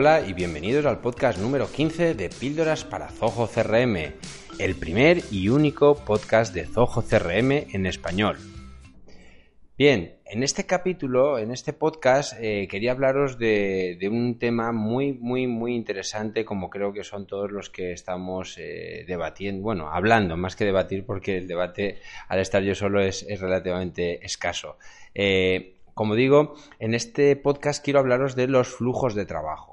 Hola y bienvenidos al podcast número 15 de Píldoras para Zoho CRM, el primer y único podcast de Zoho CRM en español. Bien, en este capítulo, en este podcast, eh, quería hablaros de, un tema muy, muy, muy interesante, como creo que son todos los que estamos eh, debatiendo, bueno, hablando, más que debatir, porque el debate al estar yo solo es, relativamente escaso. Eh, como digo, en este podcast quiero hablaros de los flujos de trabajo.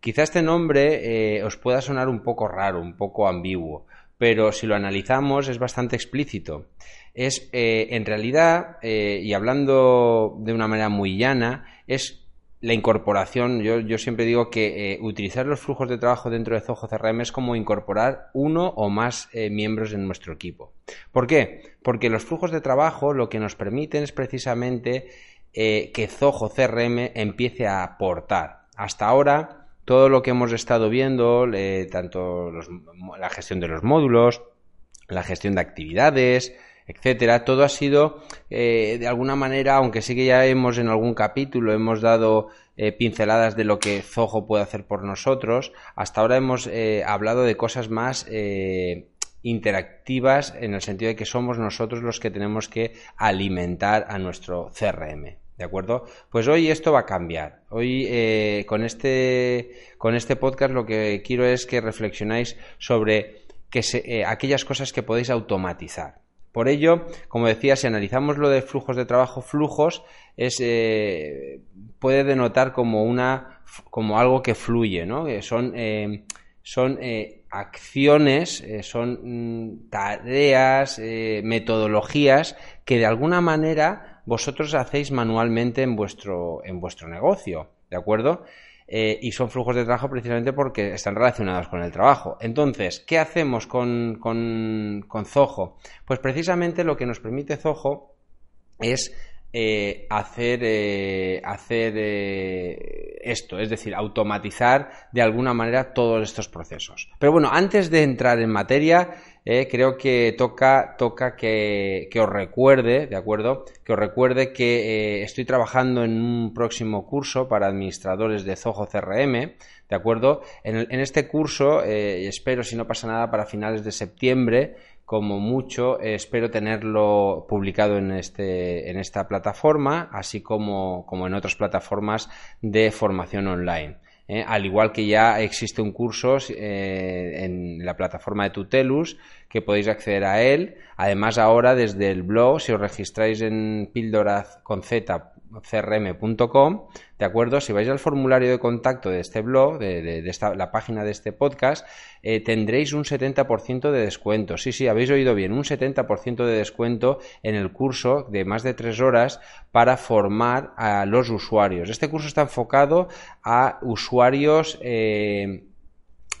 Quizá este nombre os pueda sonar un poco raro, un poco ambiguo, pero si lo analizamos es bastante explícito es eh, en realidad, eh, y hablando de una manera muy llana, es la incorporación. Yo, siempre digo que eh, utilizar los flujos de trabajo dentro de Zoho CRM es como incorporar uno o más miembros en nuestro equipo. ¿Por qué? Porque los flujos de trabajo lo que nos permiten es precisamente que Zoho CRM empiece a aportar. Hasta ahora, todo lo que hemos estado viendo, tanto la gestión de los módulos, la gestión de actividades, etcétera. Todo ha sido, eh, de alguna manera, aunque sí que ya hemos en algún capítulo, hemos dado eh, pinceladas de lo que Zoho puede hacer por nosotros, hasta ahora hemos eh, hablado de cosas más interactivas en el sentido de que somos nosotros los que tenemos que alimentar a nuestro CRM. ¿De acuerdo? Pues hoy esto va a cambiar. Hoy con, este, con este podcast lo que quiero es que reflexionáis sobre que aquellas cosas que podéis automatizar. Por ello, como decía, si analizamos lo de flujos de trabajo, flujos es, eh, puede denotar como una como algo que fluye, ¿no? son eh, son eh, acciones, son mm, tareas, metodologías que de alguna manera vosotros hacéis manualmente en vuestro en vuestro negocio, ¿de acuerdo? Eh, y son flujos de trabajo precisamente porque están relacionados con el trabajo. Entonces, ¿qué hacemos con, con, con Zoho? Pues precisamente lo que nos permite Zoho es eh, hacer, eh, hacer eh, esto, es decir, automatizar de alguna manera todos estos procesos. Pero bueno, antes de entrar en materia, creo que toca, toca que, que, os recuerde, ¿de acuerdo? Que os recuerde que estoy trabajando en un próximo curso para administradores de Zoho CRM, ¿de acuerdo? En, en este curso, espero, si no pasa nada, para finales de septiembre, como mucho espero tenerlo publicado en, este, en esta plataforma, así como, como en otras plataformas de formación online. ¿eh? al igual que ya existe un curso eh, en la plataforma de Tutelus que podéis acceder a él. Además, ahora desde el blog, si os registráis en píldoras con Z crm.com, ¿de acuerdo? Si vais al formulario de contacto de este blog, de, esta, la página de este podcast, eh, tendréis un 70% de descuento. Sí, sí, habéis oído bien, un 70% de descuento en el curso de más de tres horas para formar a los usuarios. Este curso está enfocado a usuarios... Eh,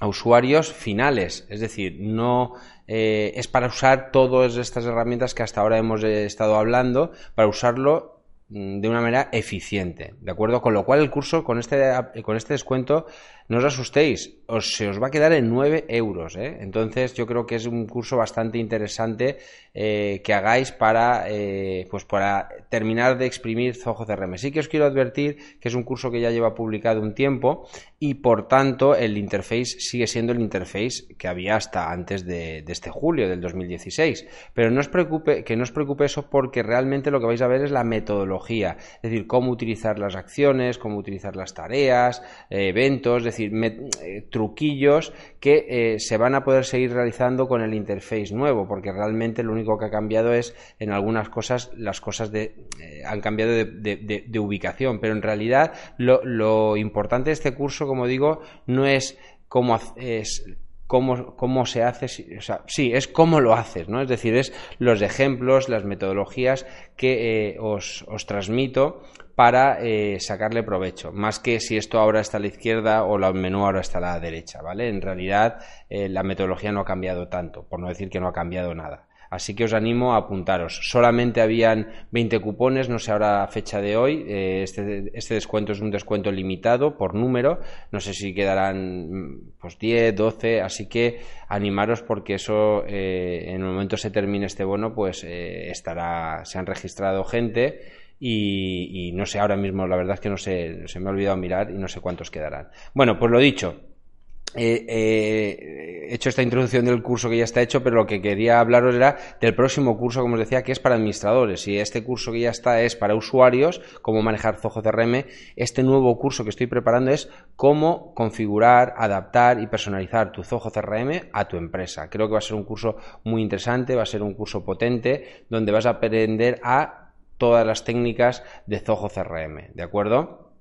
a usuarios finales, es decir, no eh, es para usar todas estas herramientas que hasta ahora hemos estado hablando, para usarlo de una manera eficiente, ¿de acuerdo? Con lo cual el curso con este, con este descuento, no os asustéis, os, se os va a quedar en 9 euros, ¿eh? Entonces yo creo que es un curso bastante interesante eh, que hagáis para, eh, pues para terminar de exprimir Zoho CRM. Sí que os quiero advertir que es un curso que ya lleva publicado un tiempo y por tanto el interface sigue siendo el interface que había hasta antes de, de este julio del 2016. Pero no os preocupe, que no os preocupe eso porque realmente lo que vais a ver es la metodología es decir, cómo utilizar las acciones, cómo utilizar las tareas, eh, eventos, es decir, eh, truquillos que eh, se van a poder seguir realizando con el interface nuevo, porque realmente lo único que ha cambiado es en algunas cosas, las cosas de, han cambiado de, ubicación, pero en realidad lo, importante de este curso, como digo, no es cómo es cómo, cómo se hace, o sea, sí, es cómo lo haces, ¿no? Es decir, es los ejemplos, las metodologías que eh, os, os, transmito para eh, sacarle provecho, más que si esto ahora está a la izquierda o el menú ahora está a la derecha, ¿vale? En realidad eh, la metodología no ha cambiado tanto, por no decir que no ha cambiado nada. Así que os animo a apuntaros. Solamente habían 20 cupones, no sé ahora fecha de hoy. Eh, este, este, descuento es un descuento limitado por número. No sé si quedarán pues 10, 12. Así que animaros porque eso en el momento se termine este bono, pues estará, se han registrado gente y, no sé, ahora mismo la verdad es que no sé, se me ha olvidado mirar y no sé cuántos quedarán. Bueno, pues lo dicho, he hecho esta introducción del curso que ya está hecho, pero lo que quería hablaros era del próximo curso, como os decía, que es para administradores. Y este curso que ya está es para usuarios, cómo manejar Zoho CRM. Este nuevo curso que estoy preparando es cómo configurar, adaptar y personalizar tu Zoho CRM a tu empresa. Creo que va a ser un curso muy interesante, va a ser un curso potente, donde vas a aprender a todas las técnicas de Zoho CRM, ¿de acuerdo?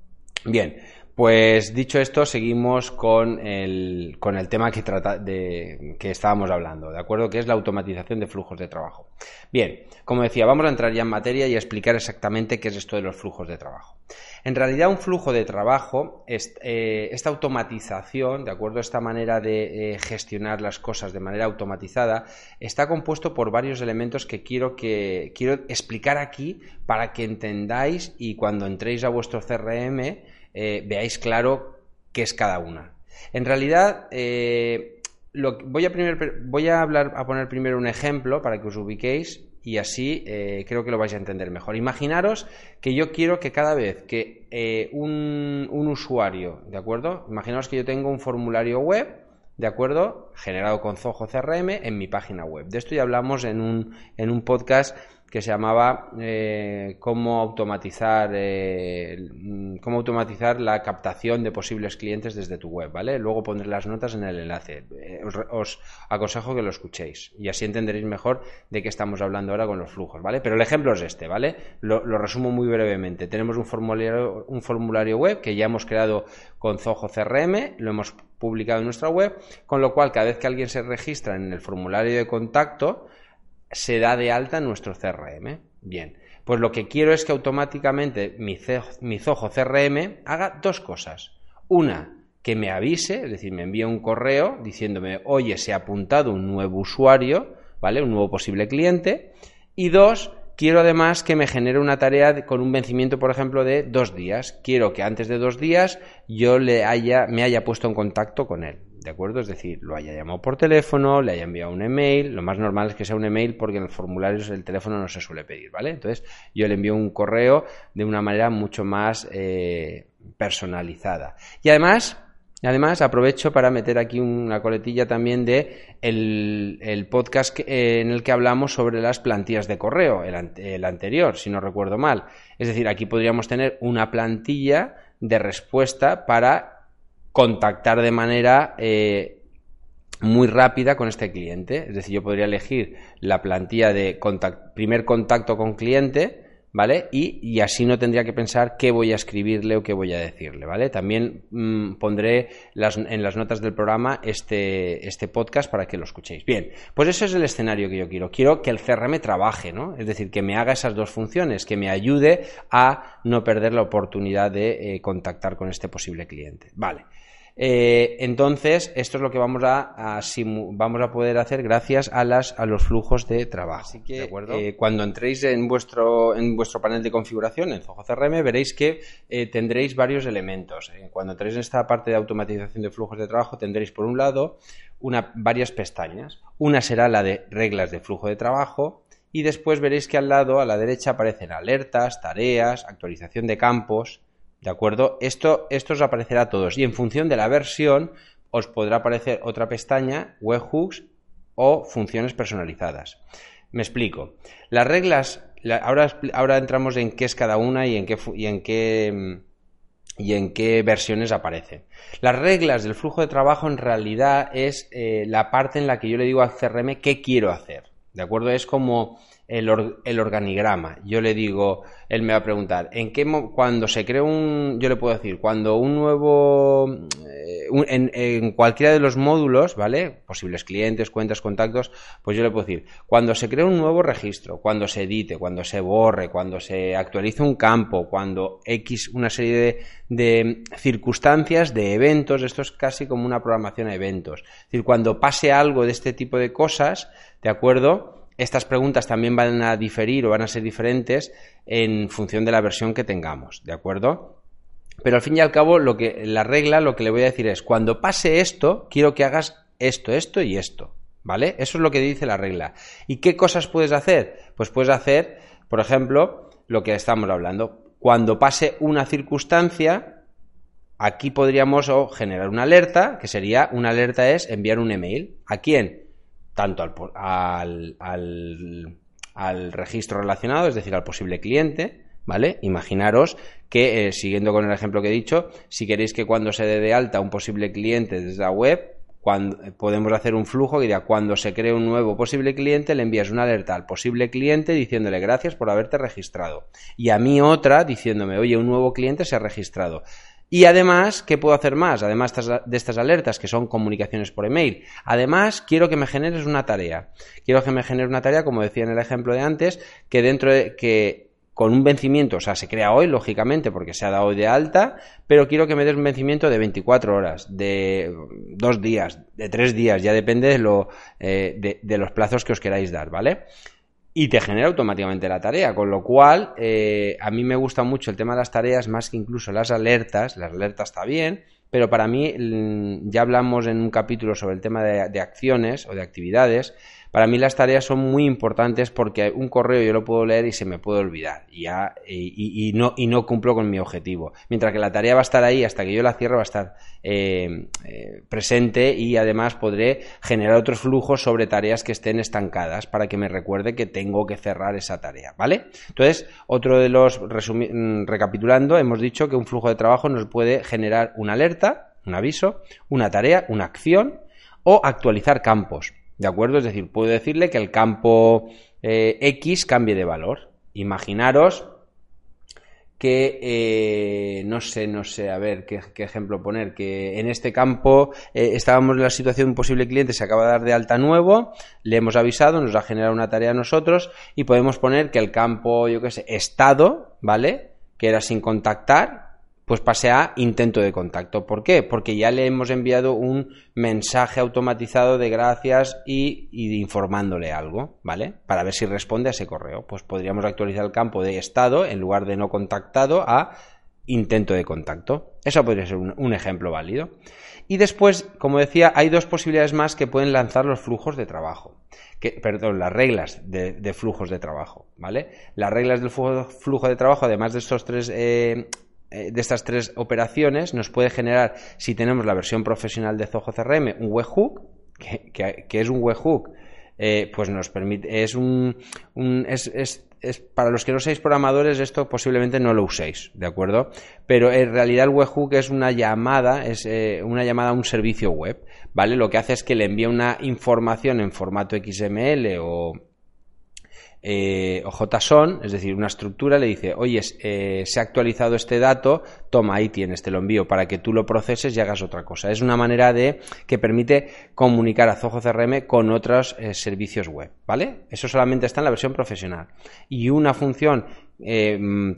Bien, pues dicho esto, seguimos con el, con el tema que, trata de, que estábamos hablando, ¿de acuerdo? Que es la automatización de flujos de trabajo. Bien, como decía, vamos a entrar ya en materia y a explicar exactamente qué es esto de los flujos de trabajo. En realidad, un flujo de trabajo, eh, esta automatización, ¿de acuerdo? Esta manera de eh, gestionar las cosas de manera automatizada, está compuesto por varios elementos que quiero, que quiero explicar aquí para que entendáis y cuando entréis a vuestro CRM, eh, veáis claro qué es cada una. En realidad, eh, voy, a voy a hablar, a poner primero un ejemplo para que os ubiquéis y así eh, creo que lo vais a entender mejor. Imaginaros que yo quiero que cada vez que un, usuario, ¿de acuerdo? Imaginaos que yo tengo un formulario web, ¿de acuerdo? Generado con Zoho CRM en mi página web. De esto ya hablamos en un, en un podcast que se llamaba eh, cómo automatizar eh, cómo automatizar la captación de posibles clientes desde tu web, ¿vale? Luego pondré las notas en el enlace. Eh, os, aconsejo que lo escuchéis y así entenderéis mejor de qué estamos hablando ahora con los flujos, ¿vale? Pero el ejemplo es este, ¿vale? Lo, lo resumo muy brevemente. Tenemos un formulario, un formulario web que ya hemos creado con Zoho CRM, lo hemos publicado en nuestra web, con lo cual cada vez que alguien se registra en el formulario de contacto, se da de alta en nuestro CRM. Bien, pues lo que quiero es que automáticamente mi, mi CRM haga dos cosas. Una, que me avise, es decir, me envíe un correo diciéndome, oye, se ha apuntado un nuevo usuario, ¿vale? Un nuevo posible cliente. Y dos, quiero además que me genere una tarea con un vencimiento, por ejemplo, de dos días. Quiero que antes de dos días yo le haya, me haya puesto en contacto con él. ¿De acuerdo? Es decir, lo haya llamado por teléfono, le haya enviado un email. Lo más normal es que sea un email porque en los formularios el teléfono no se suele pedir, ¿vale? Entonces, yo le envío un correo de una manera mucho más eh, personalizada. Y además, Además, aprovecho para meter aquí una coletilla también de el, podcast eh, en el que hablamos sobre las plantillas de correo, el, el, anterior, si no recuerdo mal. Es decir, aquí podríamos tener una plantilla de respuesta para contactar de manera eh, muy rápida con este cliente. Es decir, yo podría elegir la plantilla de primer contacto con cliente, ¿vale? Y, así no tendría que pensar qué voy a escribirle o qué voy a decirle, ¿vale? También mm, pondré en las notas del programa este, este podcast para que lo escuchéis. Bien, pues ese es el escenario que yo quiero. Quiero que el CRM trabaje, ¿no? Es decir, que me haga esas dos funciones, que me ayude a no perder la oportunidad de eh, contactar con este posible cliente. Vale. Eh, entonces, esto es lo que vamos a, vamos a poder hacer gracias a, las, a los flujos de trabajo. Así que eh, cuando entréis en vuestro, en vuestro panel de configuración en Zoho CRM, veréis que eh, tendréis varios elementos. cuando entréis en esta parte de automatización de flujos de trabajo, tendréis por un lado una, varias pestañas. Una será la de reglas de flujo de trabajo, y después veréis que al lado, a la derecha, aparecen alertas, tareas, actualización de campos, ¿De acuerdo? Esto, os aparecerá a todos y en función de la versión os podrá aparecer otra pestaña, webhooks o funciones personalizadas. Me explico. Las reglas, ahora, ahora entramos en qué es cada una y en qué, y en qué, y en qué versiones aparecen. Las reglas del flujo de trabajo en realidad es eh, la parte en la que yo le digo al CRM qué quiero hacer. ¿De acuerdo? Es como el, organigrama. Yo le digo, él me va a preguntar, ¿en qué cuando se crea un, yo le puedo decir, cuando un nuevo, eh, en, cualquiera de los módulos, ¿vale? Posibles clientes, cuentas, contactos, pues yo le puedo decir, cuando se crea un nuevo registro, cuando se edite, cuando se borre, cuando se actualice un campo, cuando X, una serie de, de circunstancias, de eventos, esto es casi como una programación a eventos. Es decir, cuando pase algo de este tipo de cosas, ¿de acuerdo? Estas preguntas también van a diferir o van a ser diferentes en función de la versión que tengamos, ¿de acuerdo? Pero al fin y al cabo, lo que, la regla lo que le voy a decir es, cuando pase esto, quiero que hagas esto, esto y esto, ¿vale? Eso es lo que dice la regla. ¿Y qué cosas puedes hacer? Pues puedes hacer, por ejemplo, lo que estamos hablando. Cuando pase una circunstancia, aquí podríamos generar una alerta, que sería una alerta es enviar un email. ¿A quién? Tanto al, al, registro relacionado, es decir, al posible cliente, ¿vale? Imaginaros que, eh, siguiendo con el ejemplo que he dicho, si queréis que cuando se dé de alta un posible cliente desde la web, cuando, podemos hacer un flujo que cuando se cree un nuevo posible cliente le envías una alerta al posible cliente diciéndole gracias por haberte registrado y a mí otra diciéndome oye un nuevo cliente se ha registrado y además, ¿qué puedo hacer más? Además de estas alertas, que son comunicaciones por email. Además, quiero que me generes una tarea. Quiero que me generes una tarea, como decía en el ejemplo de antes, que dentro de que con un vencimiento, o sea, se crea hoy, lógicamente, porque se ha dado hoy de alta, pero quiero que me des un vencimiento de 24 horas, de dos días, de tres días, ya depende de, lo, eh, de, los plazos que os queráis dar, ¿vale? Y te genera automáticamente la tarea, con lo cual eh, a mí me gusta mucho el tema de las tareas más que incluso las alertas, las alertas está bien, pero para mí mm, ya hablamos en un capítulo sobre el tema de acciones o de actividades, para mí las tareas son muy importantes porque un correo yo lo puedo leer y se me puede olvidar y, ya, no cumplo con mi objetivo. Mientras que la tarea va a estar ahí hasta que yo la cierre, va a estar eh, eh, presente y además podré generar otros flujos sobre tareas que estén estancadas para que me recuerde que tengo que cerrar esa tarea, ¿vale? Entonces, otro de los, mm, recapitulando, hemos dicho que un flujo de trabajo nos puede generar una alerta, un aviso, una tarea, una acción o actualizar campos. ¿De acuerdo? Es decir, puedo decirle que el campo eh, X cambie de valor. Imaginaros que, eh, no sé, no sé, a ver qué, ejemplo poner, que en este campo eh, estábamos en la situación de un posible cliente, se acaba de dar de alta nuevo, le hemos avisado, nos ha generado una tarea a nosotros y podemos poner que el campo, yo qué sé, estado, ¿vale? Que era sin contactar, pues pase a intento de contacto. ¿Por qué? Porque ya le hemos enviado un mensaje automatizado de gracias y, informándole algo, ¿vale? Para ver si responde a ese correo. Pues podríamos actualizar el campo de estado en lugar de no contactado a intento de contacto. Eso podría ser un, ejemplo válido. Y después, como decía, hay dos posibilidades más que pueden lanzar los flujos de trabajo. Que, perdón, las reglas de, flujos de trabajo, ¿vale? Las reglas del flujo, de trabajo, además de estos tres eh, de estas tres operaciones nos puede generar, si tenemos la versión profesional de Zoho CRM, un webhook, que, que, es un webhook, eh, pues nos permite, es un, es, es, es, para los que no seáis programadores, esto posiblemente no lo uséis, ¿de acuerdo? Pero en realidad el webhook es una llamada, es eh, una llamada a un servicio web, ¿vale? Lo que hace es que le envía una información en formato XML o eh, o JSON, es decir, una estructura, le dice, oye, eh, se ha actualizado este dato, toma, ahí tienes, te lo envío para que tú lo proceses y hagas otra cosa. Es una manera de que permite comunicar a Zoho CRM con otros eh, servicios web, ¿vale? Eso solamente está en la versión profesional. Y una función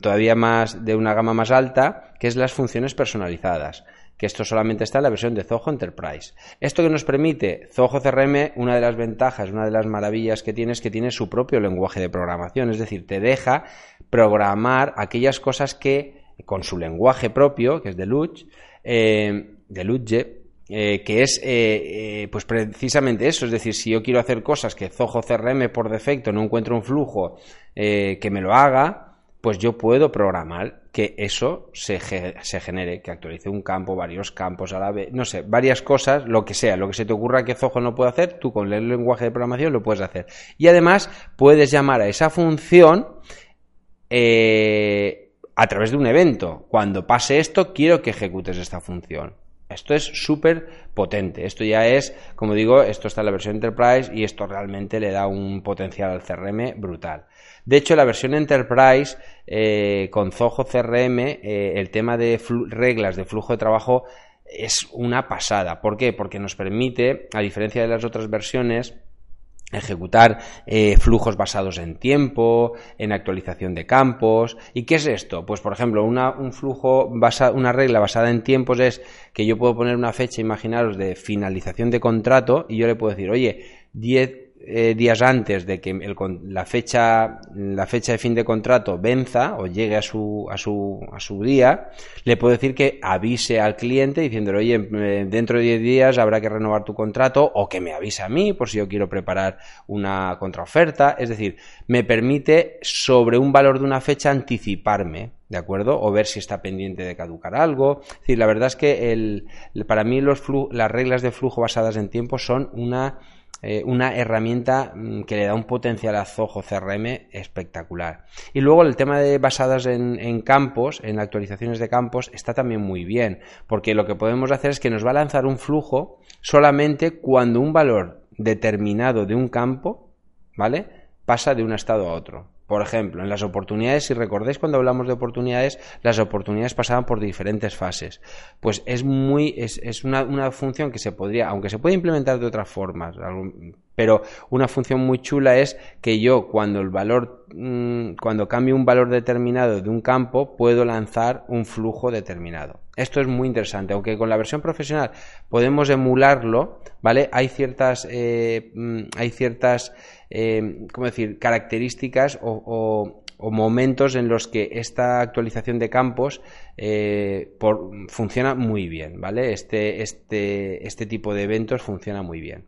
todavía más de una gama más alta, que es las funciones personalizadas que esto solamente está en la versión de Zoho Enterprise. Esto que nos permite Zoho CRM, una de las ventajas, una de las maravillas que tiene es que tiene su propio lenguaje de programación, es decir, te deja programar aquellas cosas que con su lenguaje propio, que es de Luch, eh, de eh, que es eh, pues precisamente eso, es decir, si yo quiero hacer cosas que Zoho CRM por defecto no encuentro un flujo que me lo haga, pues yo puedo programar que eso se, se, genere, que actualice un campo, varios campos a la vez, no sé, varias cosas, lo que sea, lo que se te ocurra que Zoho no puede hacer, tú con el lenguaje de programación lo puedes hacer. Y además puedes llamar a esa función eh, a través de un evento. Cuando pase esto, quiero que ejecutes esta función. Esto es súper potente. Esto ya es, como digo, esto está en la versión Enterprise y esto realmente le da un potencial al CRM brutal. De hecho, la versión Enterprise eh, con Zoho CRM, eh, el tema de reglas de flujo de trabajo es una pasada. ¿Por qué? Porque nos permite, a diferencia de las otras versiones, ejecutar eh, flujos basados en tiempo, en actualización de campos. ¿Y qué es esto? Pues, por ejemplo, una, un flujo basa, una regla basada en tiempos es que yo puedo poner una fecha, imaginaros, de finalización de contrato y yo le puedo decir, oye, 10 eh, días antes de que la, fecha, la fecha de fin de contrato venza o llegue a su, a su, a su día, le puedo decir que avise al cliente diciéndole, oye, eh, dentro de 10 días habrá que renovar tu contrato o que me avise a mí por si yo quiero preparar una contraoferta. Es decir, me permite sobre un valor de una fecha anticiparme. ¿De acuerdo? O ver si está pendiente de caducar algo. Es decir, la verdad es que el, para mí los las reglas de flujo basadas en tiempo son una eh, una herramienta mm, que le da un potencial a Zoho CRM espectacular. Y luego el tema de basadas en, campos, en actualizaciones de campos, está también muy bien, porque lo que podemos hacer es que nos va a lanzar un flujo solamente cuando un valor determinado de un campo, ¿vale? Pasa de un estado a otro. Por ejemplo, en las oportunidades, si recordáis cuando hablamos de oportunidades, las oportunidades pasaban por diferentes fases. Pues es muy, es, es una, una, función que se podría, aunque se puede implementar de otras formas, pero una función muy chula es que yo cuando el valor, mm, cuando cambio un valor determinado de un campo, puedo lanzar un flujo determinado. Esto es muy interesante, aunque con la versión profesional podemos emularlo, ¿vale? Hay ciertas, eh, mm, hay ciertas eh, ¿cómo decir?, características o, momentos en los que esta actualización de campos eh, funciona muy bien, ¿vale? Este, este, este tipo de eventos funciona muy bien.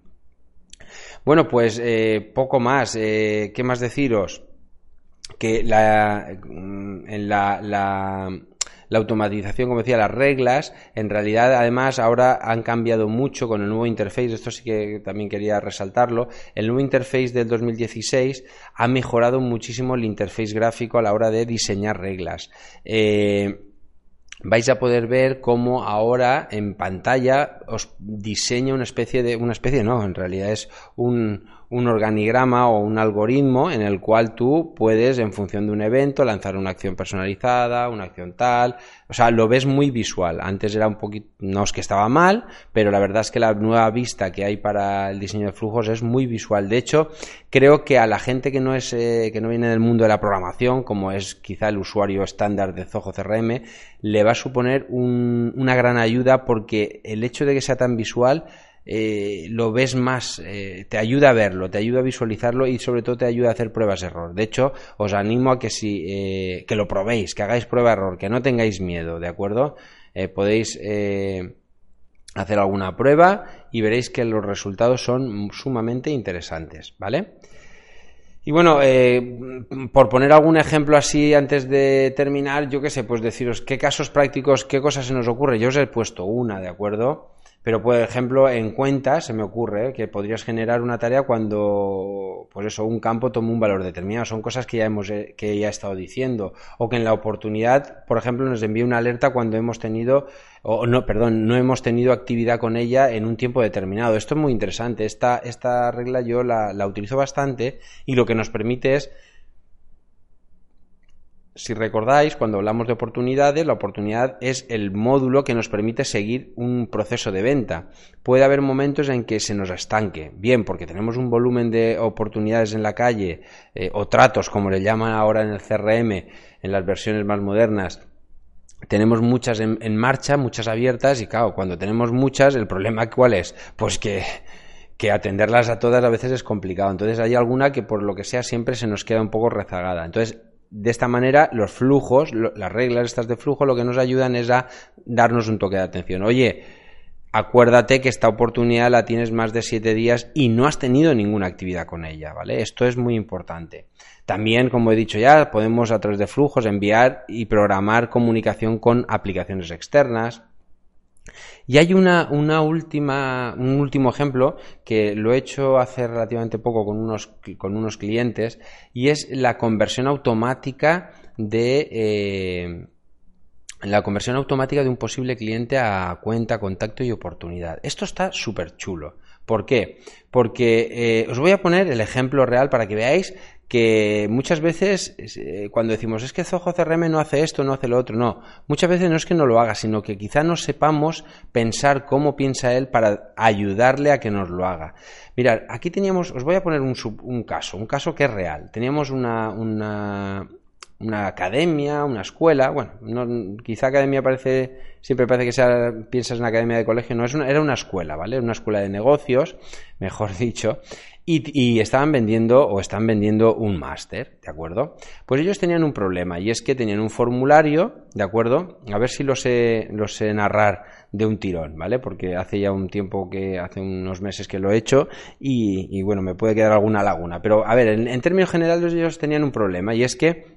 Bueno, pues eh, poco más. ¿Qué más deciros? Que la, mm, en la, la automatización, como decía, las reglas, en realidad además ahora han cambiado mucho con el nuevo interface, esto sí que también quería resaltarlo, el nuevo interface del 2016 ha mejorado muchísimo el interface gráfico a la hora de diseñar reglas. Eh, vais a poder ver cómo ahora en pantalla os diseña una especie de, una especie no, en realidad es un, un organigrama o un algoritmo en el cual tú puedes, en función de un evento, lanzar una acción personalizada, una acción tal. O sea, lo ves muy visual. Antes era un poquito, no es que estaba mal, pero la verdad es que la nueva vista que hay para el diseño de flujos es muy visual. De hecho, creo que a la gente que no es, eh, que no viene del mundo de la programación, como es quizá el usuario estándar de Zoho CRM, le va a suponer una gran ayuda porque el hecho de que sea tan visual eh, lo ves más, eh, te ayuda a verlo, te ayuda a visualizarlo y sobre todo te ayuda a hacer pruebas de error. De hecho, os animo a que si eh, que lo probéis, que hagáis prueba error, que no tengáis miedo, ¿de acuerdo? podéis hacer alguna prueba y veréis que los resultados son sumamente interesantes, ¿vale? Y bueno, por poner algún ejemplo así antes de terminar, yo qué sé, pues deciros qué casos prácticos, qué cosas se nos ocurre. Yo os he puesto una, ¿de acuerdo? Pero, por ejemplo, en cuentas se me ocurre que podrías generar una tarea cuando, pues eso, un campo toma un valor determinado. Son cosas que ya hemos, eh, que ya he estado diciendo. O que en la oportunidad, por ejemplo, nos envíe una alerta cuando hemos tenido, o no, perdón, no hemos tenido actividad con ella en un tiempo determinado. Esto es muy interesante. Esta, esta regla yo la, la utilizo bastante y lo que nos permite es si recordáis, cuando hablamos de oportunidades, la oportunidad es el módulo que nos permite seguir un proceso de venta. Puede haber momentos en que se nos estanque, bien porque tenemos un volumen de oportunidades en la calle eh, o tratos, como le llaman ahora en el CRM, en las versiones más modernas, tenemos muchas en, marcha, muchas abiertas y claro, cuando tenemos muchas, el problema cuál es? Pues que, que atenderlas a todas a veces es complicado. Entonces hay alguna que por lo que sea siempre se nos queda un poco rezagada. Entonces de esta manera, los flujos, las reglas estas de flujo, lo que nos ayudan es a darnos un toque de atención. Oye, acuérdate que esta oportunidad la tienes más de siete días y no has tenido ninguna actividad con ella, ¿vale? Esto es muy importante. También, como he dicho ya, podemos a través de flujos enviar y programar comunicación con aplicaciones externas, y hay una, una última, un último ejemplo que lo he hecho hace relativamente poco con unos, con unos clientes y es la conversión automática de eh, la conversión automática de un posible cliente a cuenta, contacto y oportunidad. Esto está súper chulo. ¿Por qué? Porque eh, os voy a poner el ejemplo real para que veáis que muchas veces eh, cuando decimos es que Zoho CRM no hace esto, no hace lo otro, no, muchas veces no es que no lo haga, sino que quizá no sepamos pensar cómo piensa él para ayudarle a que nos lo haga. Mirad, aquí teníamos, os voy a poner un, un caso, un caso que es real. Teníamos una, una una academia, una escuela, bueno, no, quizá academia parece, siempre parece que sea, piensas en academia de colegio, no, es una, era una escuela, ¿vale? Una escuela de negocios, mejor dicho, y, estaban vendiendo o están vendiendo un máster, ¿de acuerdo? Pues ellos tenían un problema y es que tenían un formulario, ¿de acuerdo? A ver si lo sé, lo sé narrar de un tirón, ¿vale? Porque hace ya un tiempo que, hace unos meses que lo he hecho y, bueno, me puede quedar alguna laguna. Pero a ver, en, términos generales ellos tenían un problema y es que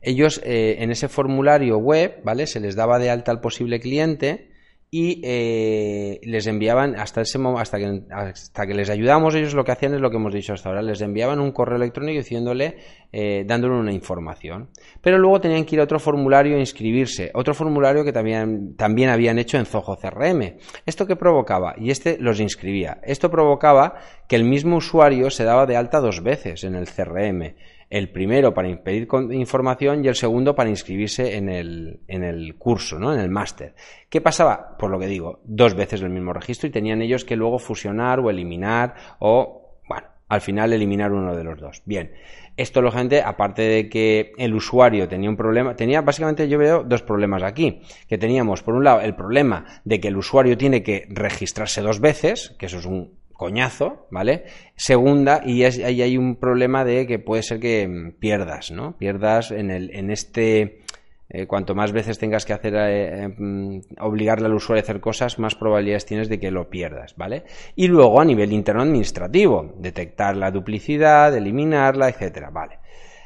ellos eh, en ese formulario web, ¿vale? Se les daba de alta al posible cliente y eh, les enviaban hasta ese hasta que hasta que les ayudamos ellos lo que hacían es lo que hemos dicho hasta ahora les enviaban un correo electrónico diciéndole eh, dándole una información. Pero luego tenían que ir a otro formulario e inscribirse otro formulario que también también habían hecho en Zoho CRM esto que provocaba y este los inscribía. Esto provocaba que el mismo usuario se daba de alta dos veces en el CRM el primero para impedir información y el segundo para inscribirse en el, en el curso, ¿no? en el máster. ¿Qué pasaba? Por lo que digo, dos veces el mismo registro y tenían ellos que luego fusionar o eliminar o, bueno, al final eliminar uno de los dos. Bien, esto lógicamente, aparte de que el usuario tenía un problema, tenía básicamente yo veo dos problemas aquí, que teníamos por un lado el problema de que el usuario tiene que registrarse dos veces, que eso es un coñazo, ¿vale? Segunda, y ahí hay un problema de que puede ser que mm, pierdas, ¿no? Pierdas en, el, en este... Eh, cuanto más veces tengas que hacer, eh, eh, mm, obligarle al usuario a hacer cosas, más probabilidades tienes de que lo pierdas, ¿vale? Y luego a nivel interno administrativo, detectar la duplicidad, eliminarla, etcétera, ¿vale?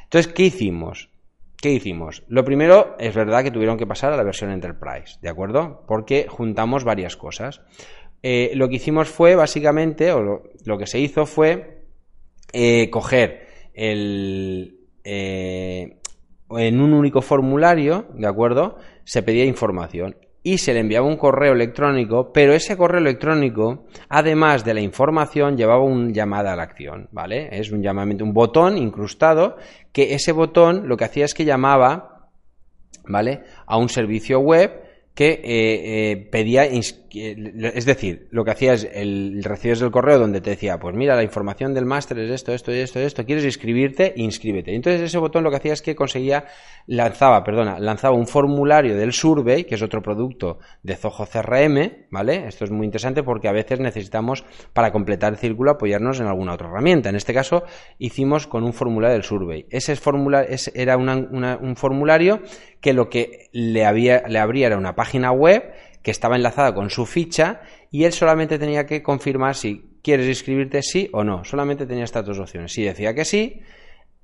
Entonces, ¿qué hicimos? ¿Qué hicimos? Lo primero, es verdad que tuvieron que pasar a la versión Enterprise, ¿de acuerdo? Porque juntamos varias cosas. Eh, lo que hicimos fue básicamente, o lo, que se hizo fue eh, coger el, eh, en un único formulario, ¿de acuerdo? Se pedía información y se le enviaba un correo electrónico, pero ese correo electrónico, además de la información, llevaba una llamada a la acción, ¿vale? Es un llamamiento, un botón incrustado, que ese botón lo que hacía es que llamaba, ¿vale? A un servicio web que eh, eh, pedía, es decir, lo que hacía es, el, recibes el correo donde te decía, pues mira, la información del máster es esto, esto, esto, esto, quieres inscribirte, inscríbete. Entonces ese botón lo que hacía es que conseguía, lanzaba, perdona, lanzaba un formulario del Survey, que es otro producto de Zoho CRM, ¿vale? Esto es muy interesante porque a veces necesitamos, para completar el círculo, apoyarnos en alguna otra herramienta. En este caso, hicimos con un formulario del Survey. Ese formulario, era un formulario que lo que le, había, le abría era una página web que estaba enlazada con su ficha y él solamente tenía que confirmar si quieres inscribirte sí o no. Solamente tenía estas dos opciones. Si decía que sí,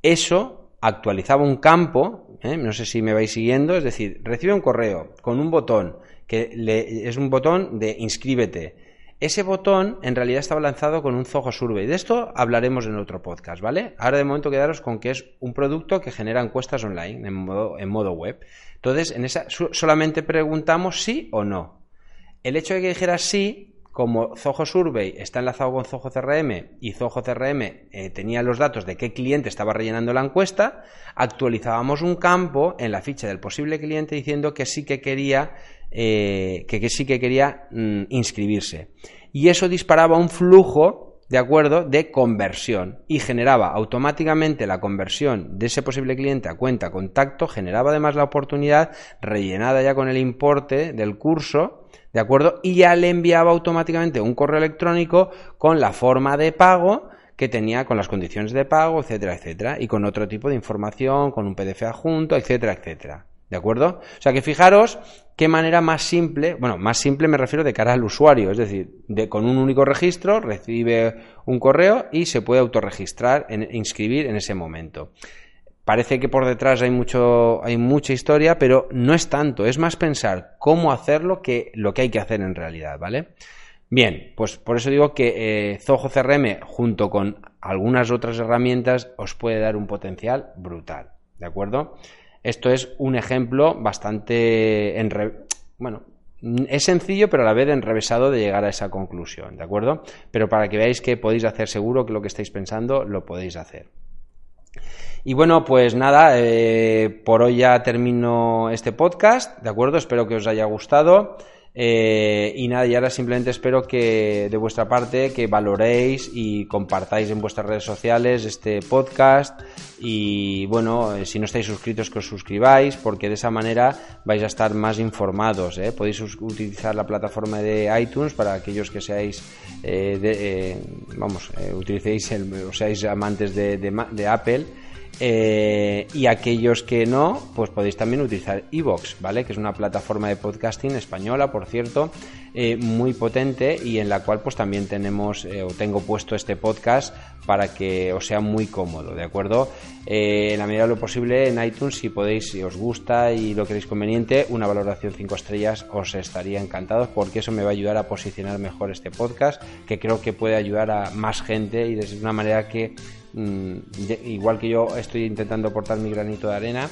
eso actualizaba un campo, ¿eh? no sé si me vais siguiendo, es decir, recibe un correo con un botón que le, es un botón de inscríbete ese botón en realidad estaba lanzado con un Zoho Survey. De esto hablaremos en otro podcast, ¿vale? Ahora de momento quedaros con que es un producto que genera encuestas online en modo, en modo web. Entonces, en esa solamente preguntamos sí o no. El hecho de que dijera sí, como Zoho Survey está enlazado con Zoho CRM y Zoho CRM eh, tenía los datos de qué cliente estaba rellenando la encuesta, actualizábamos un campo en la ficha del posible cliente diciendo que sí que quería eh, que, sí que quería mm, inscribirse. Y eso disparaba un flujo, de acuerdo, de conversión y generaba automáticamente la conversión de ese posible cliente a cuenta contacto, generaba además la oportunidad rellenada ya con el importe del curso, de acuerdo, y ya le enviaba automáticamente un correo electrónico con la forma de pago que tenía con las condiciones de pago, etcétera, etcétera, y con otro tipo de información, con un PDF adjunto, etcétera, etcétera. ¿De acuerdo? O sea que fijaros qué manera más simple, bueno, más simple me refiero de cara al usuario, es decir, de, con un único registro recibe un correo y se puede autorregistrar, e inscribir en ese momento. Parece que por detrás hay, mucho, hay mucha historia, pero no es tanto, es más pensar cómo hacerlo que lo que hay que hacer en realidad, ¿vale? Bien, pues por eso digo que eh, Zoho CRM junto con algunas otras herramientas os puede dar un potencial brutal, ¿de acuerdo? Esto es un ejemplo bastante... Bueno, es sencillo, pero a la vez enrevesado de llegar a esa conclusión, ¿de acuerdo? Pero para que veáis que podéis hacer seguro que lo que estáis pensando lo podéis hacer. Y bueno, pues nada, eh, por hoy ya termino este podcast, ¿de acuerdo? Espero que os haya gustado. Eh, y nada, y ahora simplemente espero que de vuestra parte que valoréis y compartáis en vuestras redes sociales este podcast y bueno, eh, si no estáis suscritos que os suscribáis porque de esa manera vais a estar más informados. ¿eh? Podéis utilizar la plataforma de iTunes para aquellos que seáis, vamos, utilicéis el, o seáis amantes de, de Apple eh, y aquellos que no, pues podéis también utilizar Evox, ¿vale? Que es una plataforma de podcasting española, por cierto, eh, muy potente y en la cual pues también tenemos eh, o tengo puesto este podcast para que os sea muy cómodo, ¿de acuerdo? en la medida de lo posible en iTunes, si podéis, si os gusta y lo queréis conveniente, una valoración 5 estrellas os estaría encantado porque eso me va a ayudar a posicionar mejor este podcast, que creo que puede ayudar a más gente y de una manera que igual que yo estoy intentando aportar mi granito de arena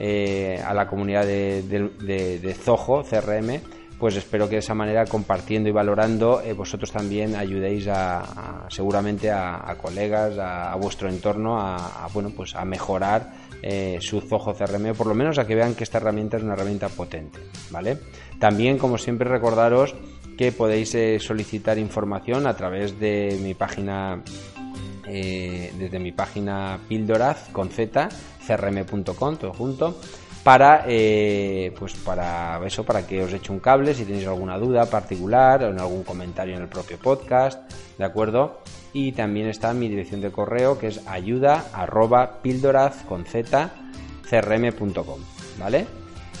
eh, a la comunidad de, Zoho, CRM, pues espero que de esa manera, compartiendo y valorando, eh, vosotros también ayudéis a, seguramente a, colegas, a, vuestro entorno, a, bueno, pues a mejorar eh, su Zoho CRM, por lo menos a que vean que esta herramienta es una herramienta potente, ¿vale? También, como siempre, recordaros que podéis solicitar información a través de mi página eh, desde mi página Pildoraz con Z, todo junto, para, eh, pues para eso, para que os eche un cable si tenéis alguna duda particular o en algún comentario en el propio podcast, ¿de acuerdo? Y también está mi dirección de correo que es ayuda arroba pildoraz con Z, ¿vale?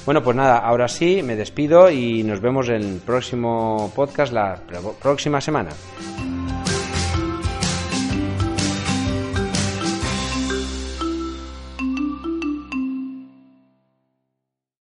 Bueno, pues nada, ahora sí, me despido y nos vemos en el próximo podcast la próxima semana.